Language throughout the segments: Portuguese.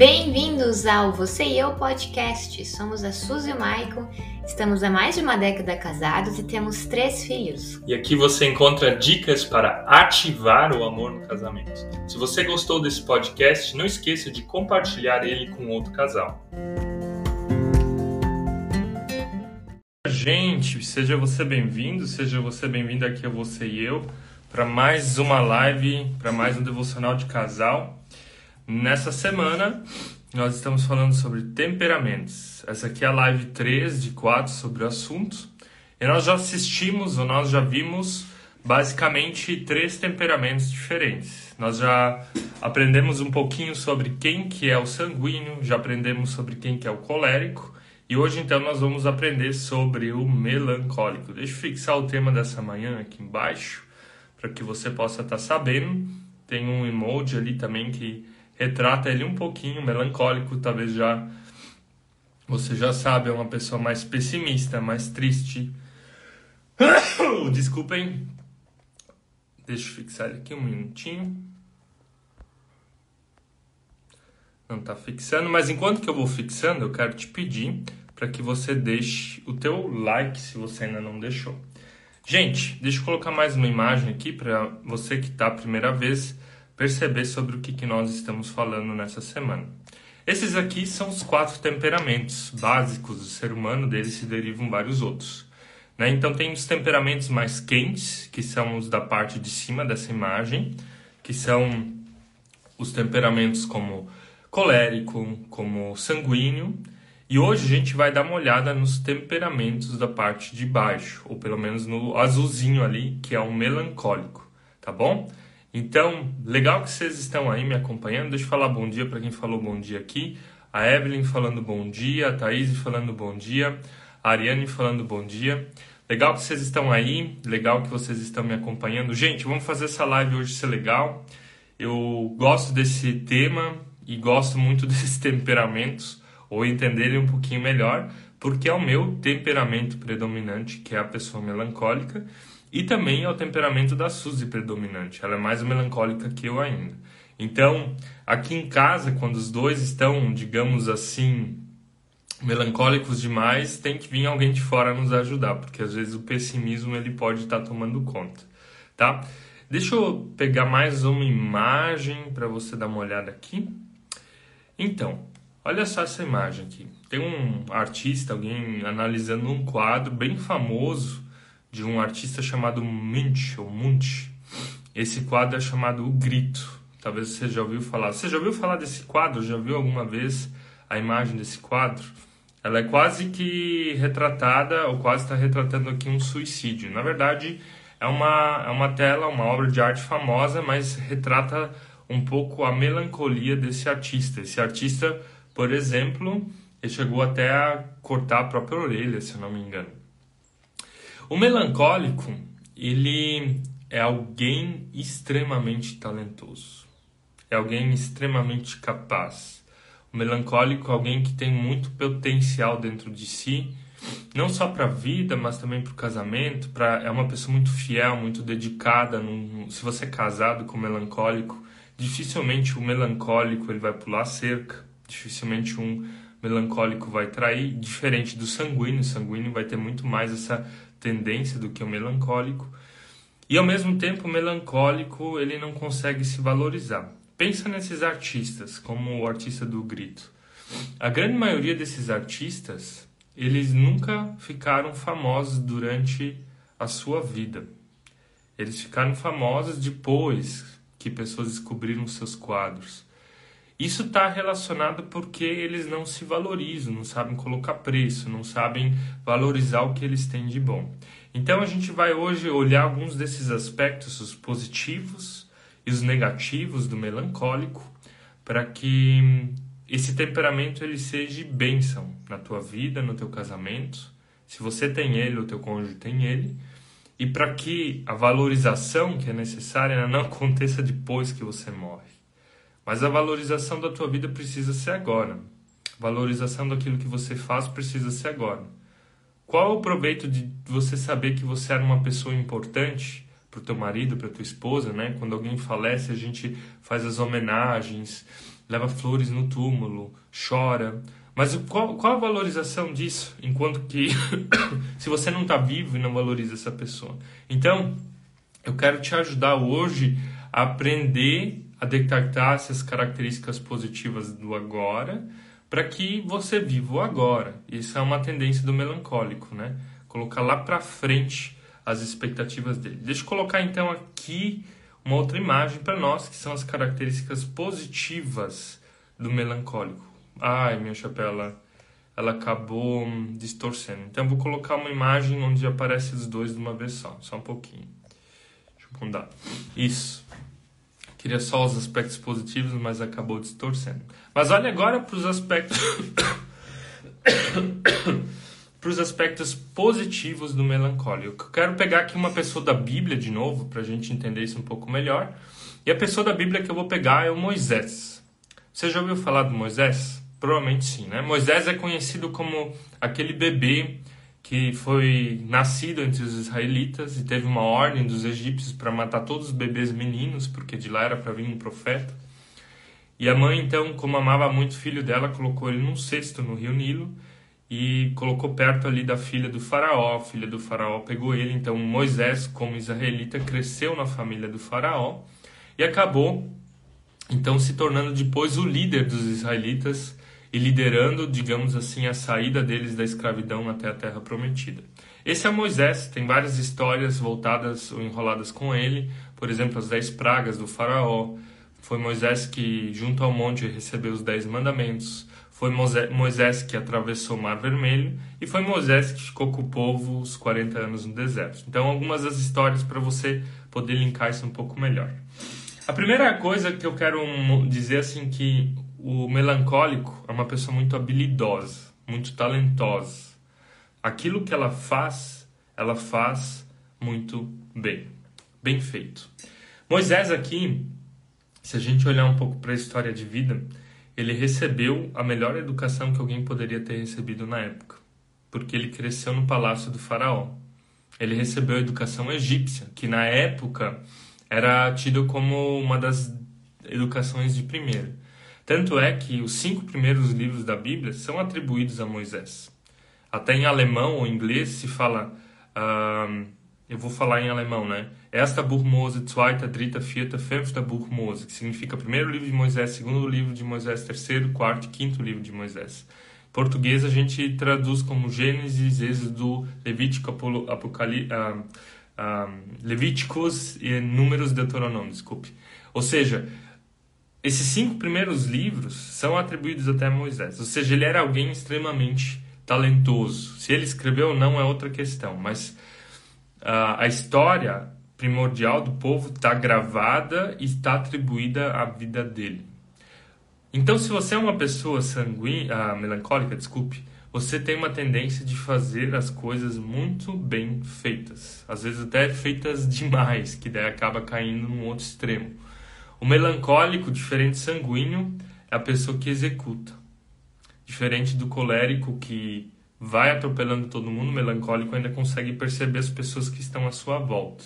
Bem-vindos ao Você e Eu Podcast. Somos a Suzy e o Maicon, estamos há mais de uma década casados e temos três filhos. E aqui você encontra dicas para ativar o amor no casamento. Se você gostou desse podcast, não esqueça de compartilhar ele com outro casal. Gente, seja você bem-vindo, seja você bem-vindo aqui a Você e Eu para mais uma live, para mais um devocional de casal. Nessa semana, nós estamos falando sobre temperamentos. Essa aqui é a live 3 de 4 sobre o assunto. E nós já assistimos, ou nós já vimos, basicamente três temperamentos diferentes. Nós já aprendemos um pouquinho sobre quem que é o sanguíneo, já aprendemos sobre quem que é o colérico. E hoje, então, nós vamos aprender sobre o melancólico. Deixa eu fixar o tema dessa manhã aqui embaixo, para que você possa estar tá sabendo. Tem um emoji ali também que retrata ele um pouquinho melancólico, talvez já você já sabe, é uma pessoa mais pessimista, mais triste. Desculpem. Deixa eu fixar aqui um minutinho. Não está fixando, mas enquanto que eu vou fixando, eu quero te pedir para que você deixe o teu like se você ainda não deixou. Gente, deixa eu colocar mais uma imagem aqui para você que está a primeira vez perceber sobre o que, que nós estamos falando nessa semana. Esses aqui são os quatro temperamentos básicos do ser humano, deles se derivam vários outros. Né? Então, tem os temperamentos mais quentes, que são os da parte de cima dessa imagem, que são os temperamentos como colérico, como sanguíneo. E hoje a gente vai dar uma olhada nos temperamentos da parte de baixo, ou pelo menos no azulzinho ali, que é o melancólico, tá bom? Então, legal que vocês estão aí me acompanhando. Deixa eu falar bom dia para quem falou bom dia aqui. A Evelyn falando bom dia, a Thaís falando bom dia, a Ariane falando bom dia. Legal que vocês estão aí, legal que vocês estão me acompanhando. Gente, vamos fazer essa live hoje ser legal. Eu gosto desse tema e gosto muito desses temperamentos, ou entender ele um pouquinho melhor, porque é o meu temperamento predominante, que é a pessoa melancólica. E também é o temperamento da Suzy predominante. Ela é mais melancólica que eu ainda. Então, aqui em casa, quando os dois estão, digamos assim, melancólicos demais, tem que vir alguém de fora nos ajudar, porque às vezes o pessimismo ele pode estar tomando conta, tá? Deixa eu pegar mais uma imagem para você dar uma olhada aqui. Então, olha só essa imagem aqui. Tem um artista, alguém analisando um quadro bem famoso de um artista chamado Munch, ou Munch. Esse quadro é chamado O Grito. Talvez você já ouviu falar. Você já ouviu falar desse quadro? Já viu alguma vez a imagem desse quadro? Ela é quase que retratada, ou quase está retratando aqui um suicídio. Na verdade, é uma, é uma tela, uma obra de arte famosa, mas retrata um pouco a melancolia desse artista. Esse artista, por exemplo, ele chegou até a cortar a própria orelha, se eu não me engano. O melancólico, ele é alguém extremamente talentoso. É alguém extremamente capaz. O melancólico é alguém que tem muito potencial dentro de si, não só para a vida, mas também para o casamento. Pra, é uma pessoa muito fiel, muito dedicada. Num, se você é casado com um melancólico, dificilmente o melancólico ele vai pular cerca, dificilmente um melancólico vai trair, diferente do sanguíneo. O sanguíneo vai ter muito mais essa tendência do que o melancólico. E ao mesmo tempo, o melancólico ele não consegue se valorizar. Pensa nesses artistas, como o artista do grito. A grande maioria desses artistas, eles nunca ficaram famosos durante a sua vida. Eles ficaram famosos depois que pessoas descobriram seus quadros. Isso está relacionado porque eles não se valorizam, não sabem colocar preço, não sabem valorizar o que eles têm de bom. Então a gente vai hoje olhar alguns desses aspectos, os positivos e os negativos do melancólico, para que esse temperamento ele seja bênção na tua vida, no teu casamento, se você tem ele, o teu cônjuge tem ele, e para que a valorização que é necessária não aconteça depois que você morre. Mas a valorização da tua vida precisa ser agora. A valorização daquilo que você faz precisa ser agora. Qual é o proveito de você saber que você era uma pessoa importante para o teu marido, para tua esposa, né? Quando alguém falece, a gente faz as homenagens, leva flores no túmulo, chora. Mas qual, qual a valorização disso? Enquanto que se você não está vivo e não valoriza essa pessoa. Então, eu quero te ajudar hoje a aprender a detectar essas características positivas do agora para que você viva o agora. Isso é uma tendência do melancólico, né? Colocar lá para frente as expectativas dele. Deixa eu colocar então aqui uma outra imagem para nós, que são as características positivas do melancólico. Ai, minha chapela, ela acabou distorcendo. Então vou colocar uma imagem onde aparece os dois de uma vez só, só um pouquinho. Deixa eu mudar. Isso. Queria só os aspectos positivos, mas acabou distorcendo. Mas olha agora para os aspectos para os aspectos positivos do melancólico. Eu quero pegar aqui uma pessoa da Bíblia de novo, para a gente entender isso um pouco melhor. E a pessoa da Bíblia que eu vou pegar é o Moisés. Você já ouviu falar do Moisés? Provavelmente sim, né? Moisés é conhecido como aquele bebê que foi nascido entre os israelitas e teve uma ordem dos egípcios para matar todos os bebês meninos, porque de lá era para vir um profeta. E a mãe, então, como amava muito o filho dela, colocou ele num cesto no rio Nilo e colocou perto ali da filha do faraó. A filha do faraó pegou ele, então Moisés, como israelita, cresceu na família do faraó e acabou então se tornando depois o líder dos israelitas e liderando, digamos assim, a saída deles da escravidão até a terra prometida. Esse é Moisés, tem várias histórias voltadas ou enroladas com ele, por exemplo, as dez pragas do faraó. Foi Moisés que, junto ao monte, recebeu os dez mandamentos. Foi Moisés que atravessou o Mar Vermelho e foi Moisés que ficou com o povo os 40 anos no deserto. Então, algumas das histórias para você poder linkar isso um pouco melhor. A primeira coisa que eu quero dizer assim que o melancólico é uma pessoa muito habilidosa, muito talentosa. Aquilo que ela faz, ela faz muito bem, bem feito. Moisés aqui, se a gente olhar um pouco para a história de vida, ele recebeu a melhor educação que alguém poderia ter recebido na época, porque ele cresceu no palácio do faraó. Ele recebeu a educação egípcia, que na época era tido como uma das educações de primeira. Tanto é que os cinco primeiros livros da Bíblia são atribuídos a Moisés. Até em alemão ou inglês se fala, uh, eu vou falar em alemão, né? Esta Buch Mose, zweiter, dritter, vierter, fünfter Buch Mose, que significa primeiro livro de Moisés, segundo livro de Moisés, terceiro, quarto e quinto livro de Moisés. Em português a gente traduz como Gênesis, Êxodo, Levítico, Apocalipse, uh, uh, Levíticos e Números, Deuteronômio, desculpe. Ou seja, esses cinco primeiros livros são atribuídos até a Moisés. Ou seja, ele era alguém extremamente talentoso. Se ele escreveu ou não é outra questão, mas uh, a história primordial do povo está gravada e está atribuída à vida dele. Então, se você é uma pessoa sanguínea, ah, melancólica, desculpe, você tem uma tendência de fazer as coisas muito bem feitas, às vezes até feitas demais, que daí acaba caindo num outro extremo. O melancólico, diferente sanguíneo, é a pessoa que executa. Diferente do colérico que vai atropelando todo mundo, o melancólico ainda consegue perceber as pessoas que estão à sua volta.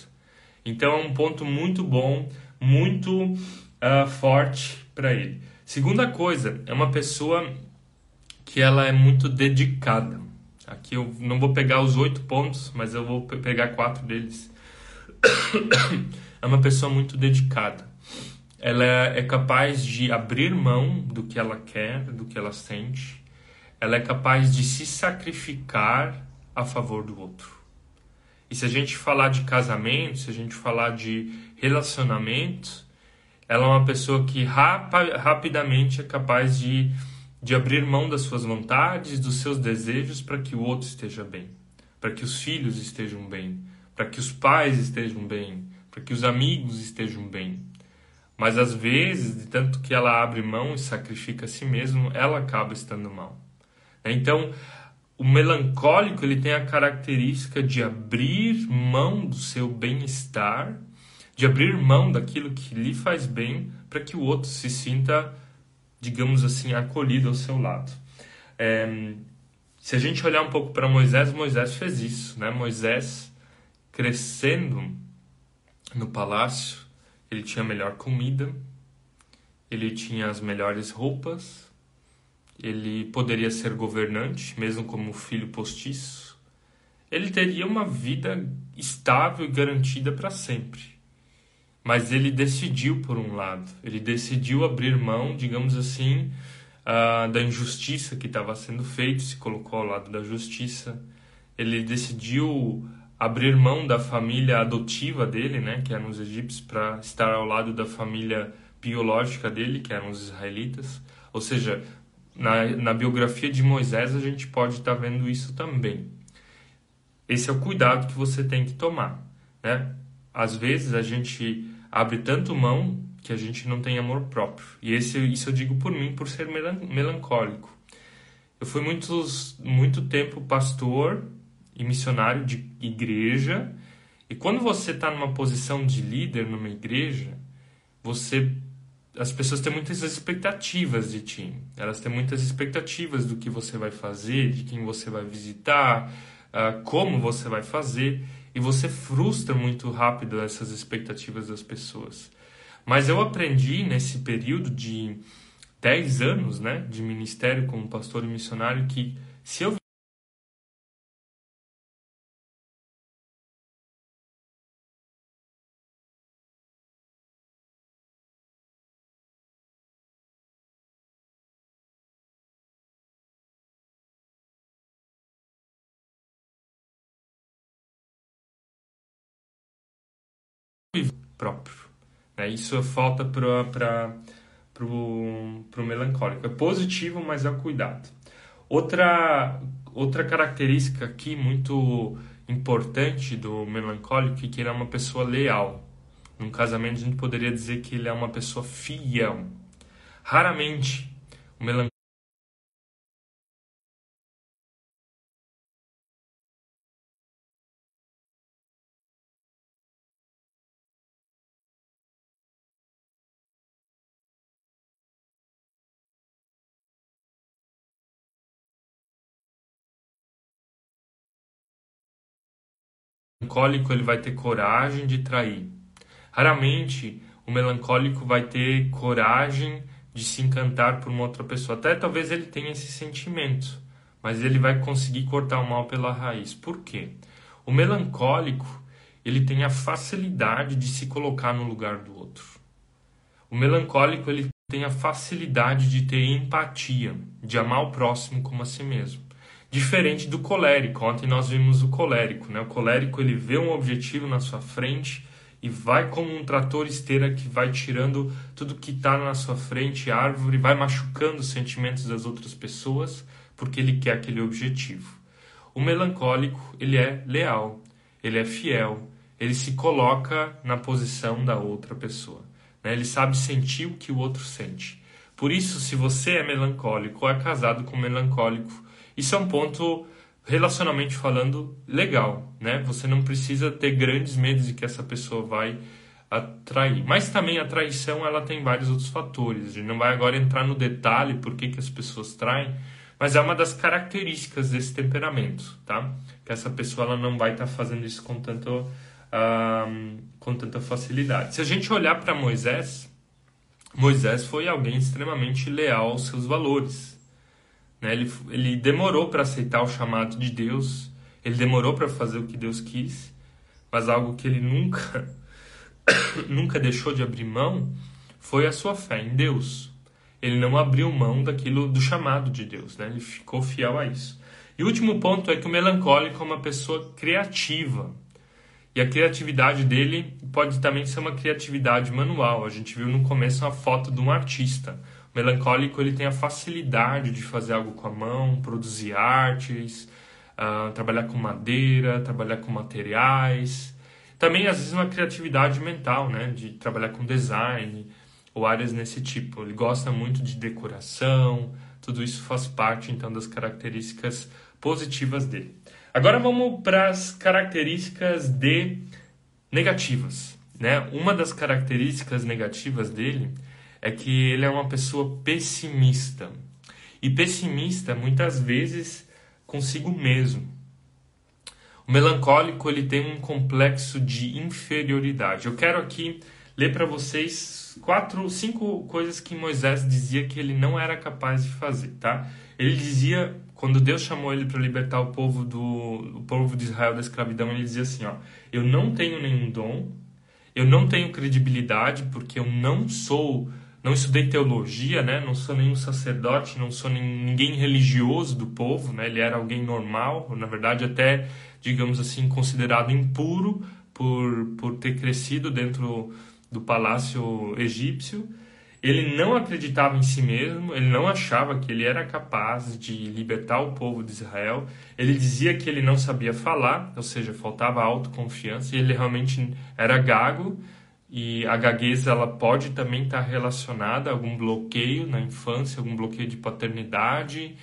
Então é um ponto muito bom, muito uh, forte para ele. Segunda coisa, é uma pessoa que ela é muito dedicada. Aqui eu não vou pegar os oito pontos, mas eu vou pegar quatro deles. é uma pessoa muito dedicada. Ela é capaz de abrir mão do que ela quer, do que ela sente. Ela é capaz de se sacrificar a favor do outro. E se a gente falar de casamento, se a gente falar de relacionamento, ela é uma pessoa que rapa, rapidamente é capaz de, de abrir mão das suas vontades, dos seus desejos para que o outro esteja bem, para que os filhos estejam bem, para que os pais estejam bem, para que os amigos estejam bem. Mas às vezes, de tanto que ela abre mão e sacrifica a si mesma, ela acaba estando mal. Então, o melancólico ele tem a característica de abrir mão do seu bem-estar, de abrir mão daquilo que lhe faz bem para que o outro se sinta, digamos assim, acolhido ao seu lado. É, se a gente olhar um pouco para Moisés, Moisés fez isso, né? Moisés crescendo no palácio, ele tinha melhor comida, ele tinha as melhores roupas, ele poderia ser governante, mesmo como filho postiço. Ele teria uma vida estável e garantida para sempre. Mas ele decidiu por um lado, ele decidiu abrir mão, digamos assim, uh, da injustiça que estava sendo feita, se colocou ao lado da justiça. Ele decidiu abrir mão da família adotiva dele, né, que eram os egípcios, para estar ao lado da família biológica dele, que eram os israelitas. Ou seja, na, na biografia de Moisés a gente pode estar tá vendo isso também. Esse é o cuidado que você tem que tomar, né? Às vezes a gente abre tanto mão que a gente não tem amor próprio. E esse, isso eu digo por mim, por ser melancólico. Eu fui muitos, muito tempo pastor e missionário de igreja. E quando você está numa posição de líder numa igreja, você as pessoas têm muitas expectativas de ti. Elas têm muitas expectativas do que você vai fazer, de quem você vai visitar, uh, como você vai fazer, e você frustra muito rápido essas expectativas das pessoas. Mas eu aprendi nesse período de 10 anos né, de ministério como pastor e missionário que se eu próprio. Né? Isso falta para o melancólico. É positivo, mas é o cuidado. Outra, outra característica aqui muito importante do melancólico é que ele é uma pessoa leal. Num casamento, a gente poderia dizer que ele é uma pessoa fiel. Raramente o melancólico melancólico ele vai ter coragem de trair. Raramente o melancólico vai ter coragem de se encantar por uma outra pessoa. Até talvez ele tenha esse sentimento, mas ele vai conseguir cortar o mal pela raiz. Por quê? O melancólico, ele tem a facilidade de se colocar no lugar do outro. O melancólico, ele tem a facilidade de ter empatia, de amar o próximo como a si mesmo. Diferente do colérico. Ontem nós vimos o colérico, né? O colérico ele vê um objetivo na sua frente e vai como um trator esteira que vai tirando tudo que está na sua frente, árvore, vai machucando os sentimentos das outras pessoas porque ele quer aquele objetivo. O melancólico ele é leal, ele é fiel, ele se coloca na posição da outra pessoa. Né? Ele sabe sentir o que o outro sente. Por isso, se você é melancólico ou é casado com um melancólico, isso é um ponto, relacionalmente falando, legal, né? Você não precisa ter grandes medos de que essa pessoa vai atrair. Mas também a traição, ela tem vários outros fatores. A gente não vai agora entrar no detalhe por que, que as pessoas traem, mas é uma das características desse temperamento, tá? Que essa pessoa ela não vai estar tá fazendo isso com tanto com tanta facilidade. Se a gente olhar para Moisés, Moisés foi alguém extremamente leal aos seus valores. Né? Ele, ele demorou para aceitar o chamado de Deus, ele demorou para fazer o que Deus quis, mas algo que ele nunca, nunca deixou de abrir mão foi a sua fé em Deus. Ele não abriu mão daquilo do chamado de Deus, né? ele ficou fiel a isso. E o último ponto é que o melancólico é uma pessoa criativa. E a criatividade dele pode também ser uma criatividade manual. A gente viu no começo uma foto de um artista melancólico ele tem a facilidade de fazer algo com a mão, produzir artes, uh, trabalhar com madeira, trabalhar com materiais. Também, às vezes, uma criatividade mental, né? De trabalhar com design ou áreas nesse tipo. Ele gosta muito de decoração, tudo isso faz parte, então, das características positivas dele. Agora vamos para as características de negativas. Né? Uma das características negativas dele é que ele é uma pessoa pessimista. E pessimista muitas vezes consigo mesmo. O melancólico ele tem um complexo de inferioridade. Eu quero aqui ler para vocês quatro, cinco coisas que Moisés dizia que ele não era capaz de fazer, tá? Ele dizia, quando Deus chamou ele para libertar o povo do o povo de Israel da escravidão, ele dizia assim, ó: "Eu não tenho nenhum dom, eu não tenho credibilidade porque eu não sou não estudei teologia, né? Não sou nenhum sacerdote, não sou ninguém religioso do povo, né? Ele era alguém normal, na verdade até, digamos assim, considerado impuro por, por ter crescido dentro do palácio egípcio. Ele não acreditava em si mesmo, ele não achava que ele era capaz de libertar o povo de Israel. Ele dizia que ele não sabia falar, ou seja, faltava autoconfiança, e ele realmente era gago e a gagueza ela pode também estar relacionada a algum bloqueio na infância, algum bloqueio de paternidade,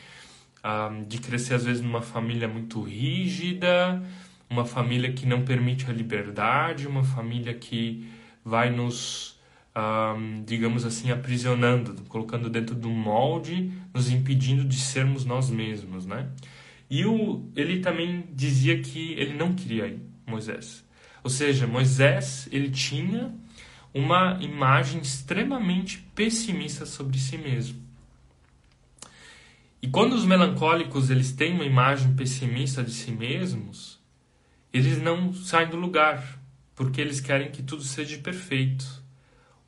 de crescer às vezes numa família muito rígida, uma família que não permite a liberdade, uma família que vai nos, digamos assim, aprisionando, colocando dentro de um molde, nos impedindo de sermos nós mesmos, né? E o, ele também dizia que ele não queria ir, Moisés. Ou seja, Moisés ele tinha uma imagem extremamente pessimista sobre si mesmo. E quando os melancólicos eles têm uma imagem pessimista de si mesmos, eles não saem do lugar, porque eles querem que tudo seja perfeito.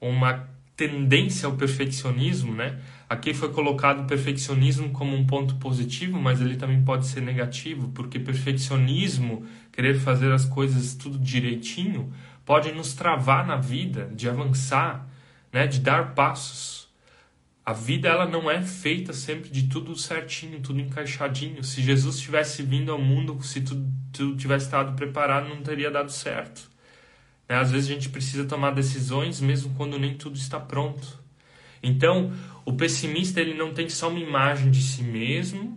Uma tendência ao perfeccionismo, né? Aqui foi colocado o perfeccionismo como um ponto positivo, mas ele também pode ser negativo, porque perfeccionismo, querer fazer as coisas tudo direitinho, pode nos travar na vida de avançar, né, de dar passos. A vida ela não é feita sempre de tudo certinho, tudo encaixadinho. Se Jesus tivesse vindo ao mundo, se tudo, tudo tivesse estado preparado, não teria dado certo. Né? Às vezes a gente precisa tomar decisões mesmo quando nem tudo está pronto. Então, o pessimista ele não tem só uma imagem de si mesmo,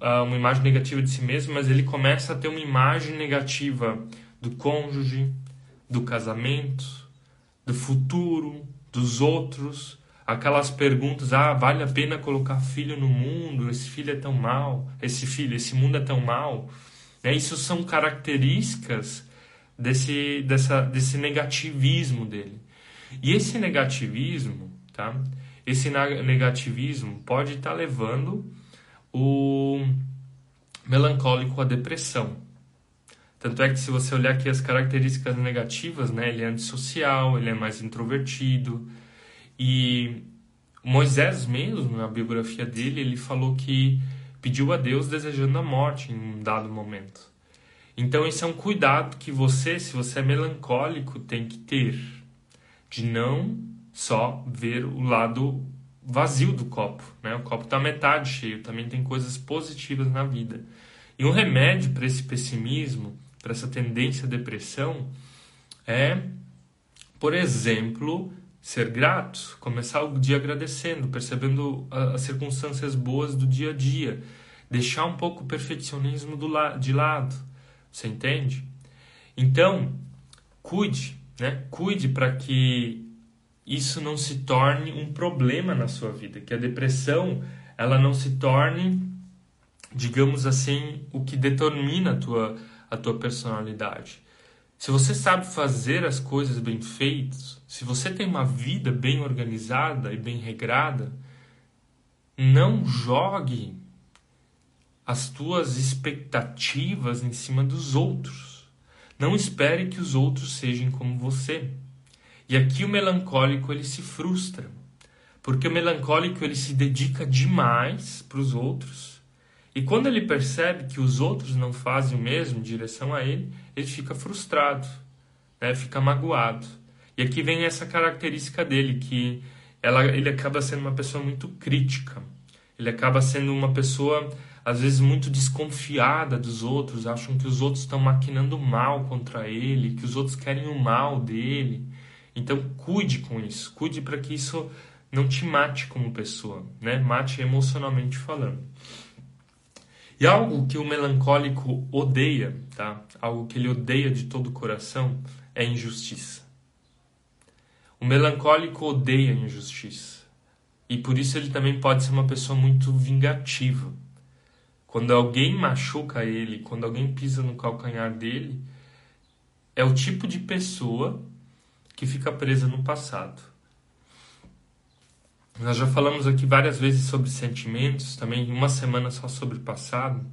ah, uma imagem negativa de si mesmo, mas ele começa a ter uma imagem negativa do cônjuge, do casamento, do futuro, dos outros, aquelas perguntas, ah, vale a pena colocar filho no mundo? Esse filho é tão mal, esse filho, esse mundo é tão mal. É, isso são características desse, dessa, desse negativismo dele. E esse negativismo, tá? Esse negativismo pode estar tá levando o melancólico à depressão. Tanto é que se você olhar aqui as características negativas, né, ele é antissocial, ele é mais introvertido. E Moisés mesmo, na biografia dele, ele falou que pediu a Deus desejando a morte em um dado momento. Então esse é um cuidado que você, se você é melancólico, tem que ter de não só ver o lado vazio do copo, né? O copo está metade cheio, também tem coisas positivas na vida. E um remédio para esse pessimismo para essa tendência à depressão é, por exemplo, ser grato, começar o dia agradecendo, percebendo as circunstâncias boas do dia a dia, deixar um pouco o perfeccionismo do la de lado, você entende? Então, cuide, né? Cuide para que isso não se torne um problema na sua vida, que a depressão ela não se torne, digamos assim, o que determina a tua a tua personalidade. Se você sabe fazer as coisas bem feitas, se você tem uma vida bem organizada e bem regrada, não jogue as tuas expectativas em cima dos outros. Não espere que os outros sejam como você. E aqui o melancólico ele se frustra, porque o melancólico ele se dedica demais para os outros e quando ele percebe que os outros não fazem o mesmo em direção a ele, ele fica frustrado, né? fica magoado. E aqui vem essa característica dele, que ela, ele acaba sendo uma pessoa muito crítica. Ele acaba sendo uma pessoa, às vezes, muito desconfiada dos outros, acham que os outros estão maquinando mal contra ele, que os outros querem o mal dele. Então, cuide com isso, cuide para que isso não te mate como pessoa, né? Mate emocionalmente falando. E algo que o melancólico odeia, tá? Algo que ele odeia de todo o coração é injustiça. O melancólico odeia injustiça. E por isso ele também pode ser uma pessoa muito vingativa. Quando alguém machuca ele, quando alguém pisa no calcanhar dele, é o tipo de pessoa que fica presa no passado. Nós já falamos aqui várias vezes sobre sentimentos, também uma semana só sobre passado.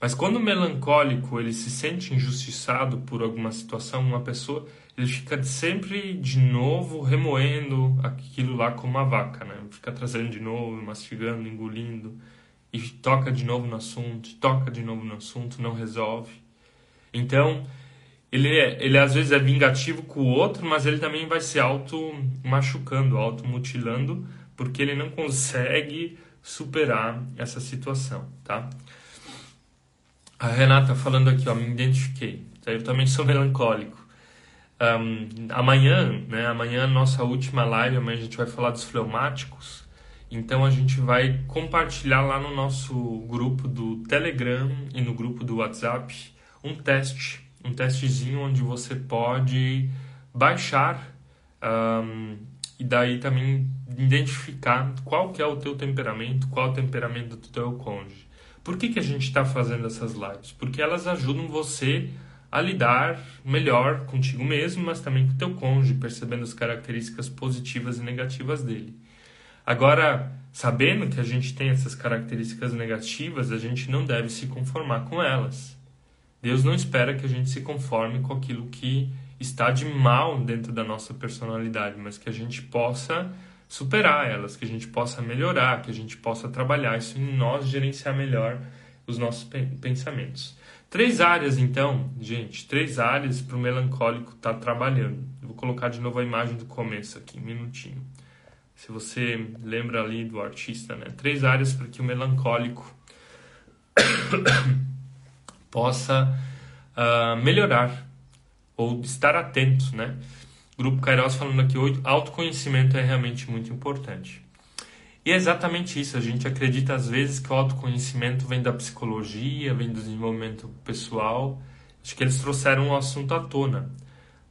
Mas quando o melancólico ele se sente injustiçado por alguma situação, uma pessoa, ele fica sempre de novo remoendo aquilo lá como uma vaca, né? Fica trazendo de novo, mastigando, engolindo e toca de novo no assunto, toca de novo no assunto, não resolve. Então, ele, é, ele às vezes é vingativo com o outro, mas ele também vai se auto machucando, auto mutilando porque ele não consegue superar essa situação, tá? A Renata falando aqui, ó, me identifiquei. Eu também sou melancólico. Um, amanhã, né? Amanhã nossa última live, amanhã a gente vai falar dos fleumáticos. Então a gente vai compartilhar lá no nosso grupo do Telegram e no grupo do WhatsApp um teste, um testezinho onde você pode baixar um, e daí também identificar qual que é o teu temperamento, qual é o temperamento do teu cônjuge. Por que, que a gente está fazendo essas lives? Porque elas ajudam você a lidar melhor contigo mesmo, mas também com o teu cônjuge, percebendo as características positivas e negativas dele. Agora, sabendo que a gente tem essas características negativas, a gente não deve se conformar com elas. Deus não espera que a gente se conforme com aquilo que está de mal dentro da nossa personalidade, mas que a gente possa superar elas, que a gente possa melhorar, que a gente possa trabalhar isso em nós, gerenciar melhor os nossos pensamentos. Três áreas, então, gente, três áreas para o melancólico estar tá trabalhando. Vou colocar de novo a imagem do começo aqui, um minutinho. Se você lembra ali do artista, né? Três áreas para que o melancólico possa uh, melhorar ou estar atento, né? Grupo Kairos falando aqui autoconhecimento é realmente muito importante. E é exatamente isso, a gente acredita às vezes que o autoconhecimento vem da psicologia, vem do desenvolvimento pessoal. Acho que eles trouxeram o assunto à tona,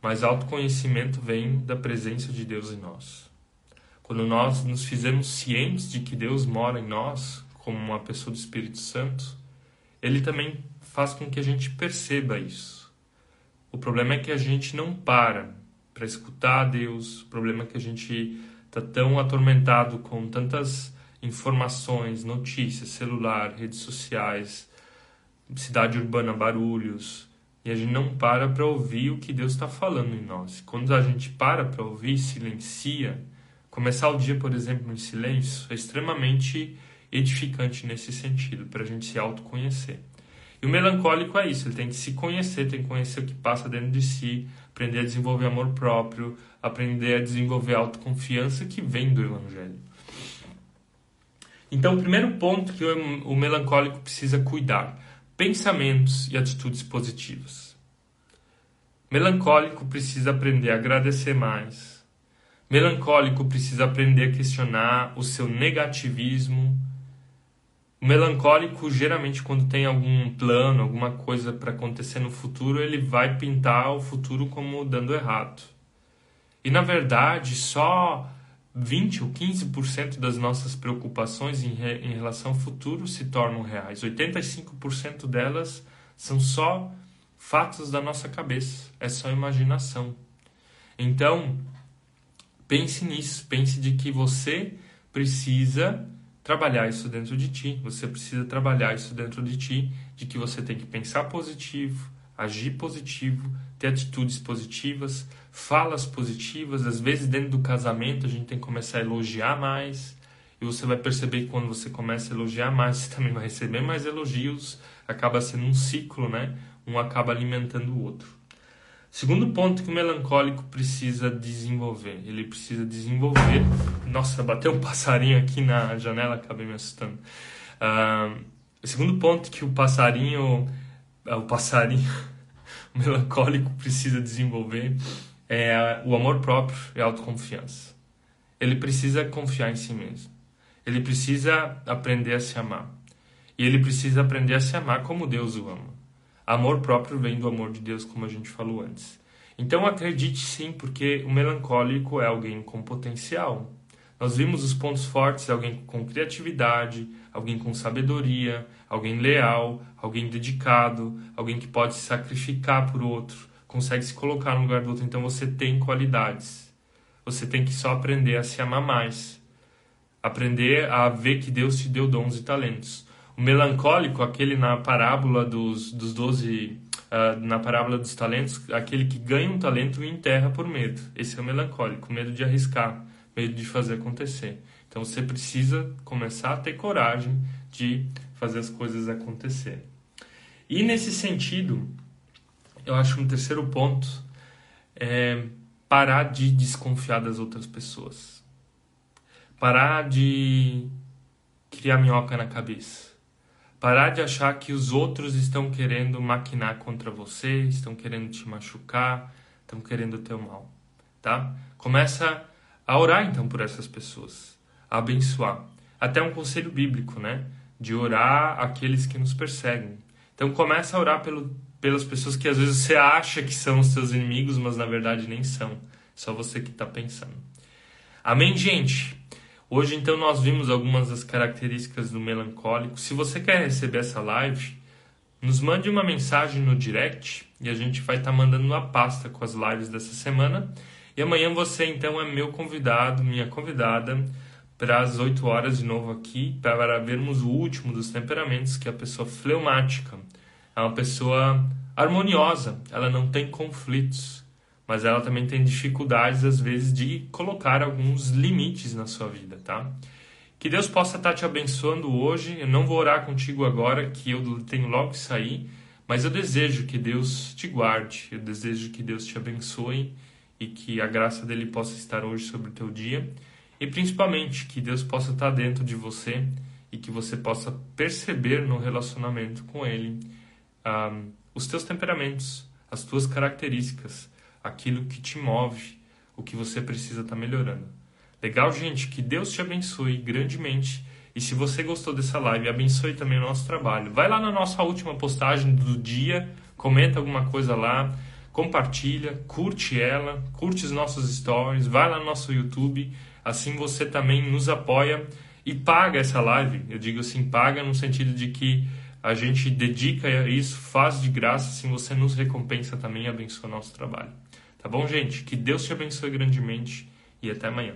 mas autoconhecimento vem da presença de Deus em nós. Quando nós nos fizemos cientes de que Deus mora em nós, como uma pessoa do Espírito Santo, ele também faz com que a gente perceba isso o problema é que a gente não para para escutar a Deus. O problema é que a gente está tão atormentado com tantas informações, notícias, celular, redes sociais, cidade urbana, barulhos, e a gente não para para ouvir o que Deus está falando em nós. Quando a gente para para ouvir, silencia, começar o dia, por exemplo, em silêncio, é extremamente edificante nesse sentido, para a gente se autoconhecer. E o melancólico é isso, ele tem que se conhecer, tem que conhecer o que passa dentro de si, aprender a desenvolver amor próprio, aprender a desenvolver autoconfiança que vem do Evangelho. Então, o primeiro ponto que o melancólico precisa cuidar: pensamentos e atitudes positivas. Melancólico precisa aprender a agradecer mais. Melancólico precisa aprender a questionar o seu negativismo, o melancólico, geralmente, quando tem algum plano, alguma coisa para acontecer no futuro, ele vai pintar o futuro como dando errado. E na verdade, só 20 ou 15% das nossas preocupações em, re, em relação ao futuro se tornam reais. 85% delas são só fatos da nossa cabeça, é só imaginação. Então, pense nisso, pense de que você precisa trabalhar isso dentro de ti. Você precisa trabalhar isso dentro de ti, de que você tem que pensar positivo, agir positivo, ter atitudes positivas, falas positivas. Às vezes, dentro do casamento, a gente tem que começar a elogiar mais. E você vai perceber que quando você começa a elogiar mais, você também vai receber mais elogios. Acaba sendo um ciclo, né? Um acaba alimentando o outro. Segundo ponto que o melancólico precisa desenvolver. Ele precisa desenvolver. Nossa, bateu um passarinho aqui na janela, acabei me assustando. Uh, segundo ponto que o passarinho. Uh, o passarinho. o melancólico precisa desenvolver é o amor próprio e a autoconfiança. Ele precisa confiar em si mesmo. Ele precisa aprender a se amar. E ele precisa aprender a se amar como Deus o ama. Amor próprio vem do amor de Deus, como a gente falou antes. Então acredite sim, porque o melancólico é alguém com potencial. Nós vimos os pontos fortes, alguém com criatividade, alguém com sabedoria, alguém leal, alguém dedicado, alguém que pode se sacrificar por outro, consegue se colocar no lugar do outro. Então você tem qualidades. Você tem que só aprender a se amar mais. Aprender a ver que Deus te deu dons e talentos. O melancólico, aquele na parábola dos, dos 12, uh, na parábola dos talentos, aquele que ganha um talento e enterra por medo. Esse é o melancólico, medo de arriscar, medo de fazer acontecer. Então você precisa começar a ter coragem de fazer as coisas acontecer. E nesse sentido, eu acho um terceiro ponto é parar de desconfiar das outras pessoas. Parar de criar minhoca na cabeça. Parar de achar que os outros estão querendo maquinar contra você, estão querendo te machucar, estão querendo o teu mal, tá? Começa a orar então por essas pessoas abençoar. Até um conselho bíblico, né? De orar aqueles que nos perseguem. Então começa a orar pelo, pelas pessoas que às vezes você acha que são os seus inimigos, mas na verdade nem são. Só você que está pensando. Amém, gente? Hoje então nós vimos algumas das características do melancólico. Se você quer receber essa live, nos mande uma mensagem no direct e a gente vai estar tá mandando uma pasta com as lives dessa semana. E amanhã você então é meu convidado, minha convidada para as 8 horas de novo aqui, para vermos o último dos temperamentos, que é a pessoa fleumática. É uma pessoa harmoniosa, ela não tem conflitos, mas ela também tem dificuldades, às vezes, de colocar alguns limites na sua vida, tá? Que Deus possa estar te abençoando hoje. Eu não vou orar contigo agora, que eu tenho logo que sair, mas eu desejo que Deus te guarde, eu desejo que Deus te abençoe e que a graça dele possa estar hoje sobre o teu dia. E principalmente que Deus possa estar dentro de você e que você possa perceber no relacionamento com Ele um, os teus temperamentos, as tuas características, aquilo que te move, o que você precisa estar melhorando. Legal, gente? Que Deus te abençoe grandemente. E se você gostou dessa live, abençoe também o nosso trabalho. Vai lá na nossa última postagem do dia, comenta alguma coisa lá, compartilha, curte ela, curte os nossos stories, vai lá no nosso YouTube Assim você também nos apoia e paga essa live. Eu digo assim, paga no sentido de que a gente dedica isso, faz de graça, assim você nos recompensa também e abençoa nosso trabalho. Tá bom, gente? Que Deus te abençoe grandemente e até amanhã.